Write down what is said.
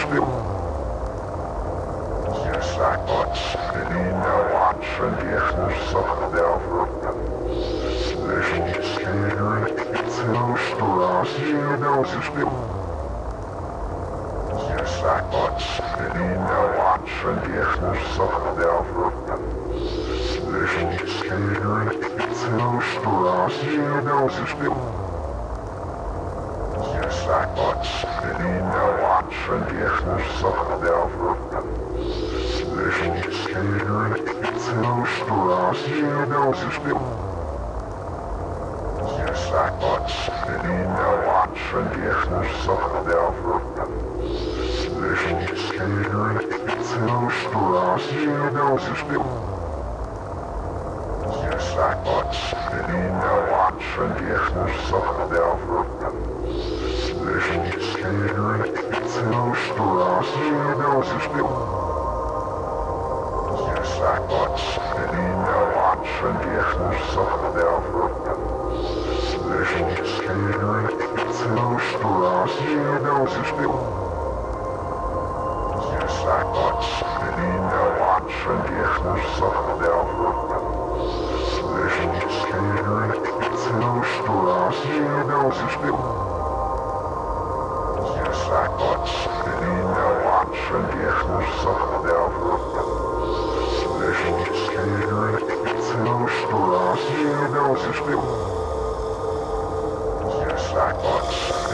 The Je zegt wat Selina otrzębiesz zachodowy. Słyszysz skierek i celusz tu raz jedną ze Spiel. Je zegt wat Selina otrzębiesz zachodowy. Słyszysz skierek i celusz tu raz jedną ze Spiel. Je zegt wat Selina in de watch en die echt nog zacht delver. Zwischen skater, zo straas, je doos speel. Je zakbots, in de watch en die echt nog zacht delver. Zwischen skater, zo straas, je doos speel. Je zakbots, in de watch en die echt nog zacht delver. Zwischen skater, Zakoczlinęła przebieżność zachodniawa. Myślisz, Chcesz tu raz nie miał zeszłego. Nie zakoczlinęła.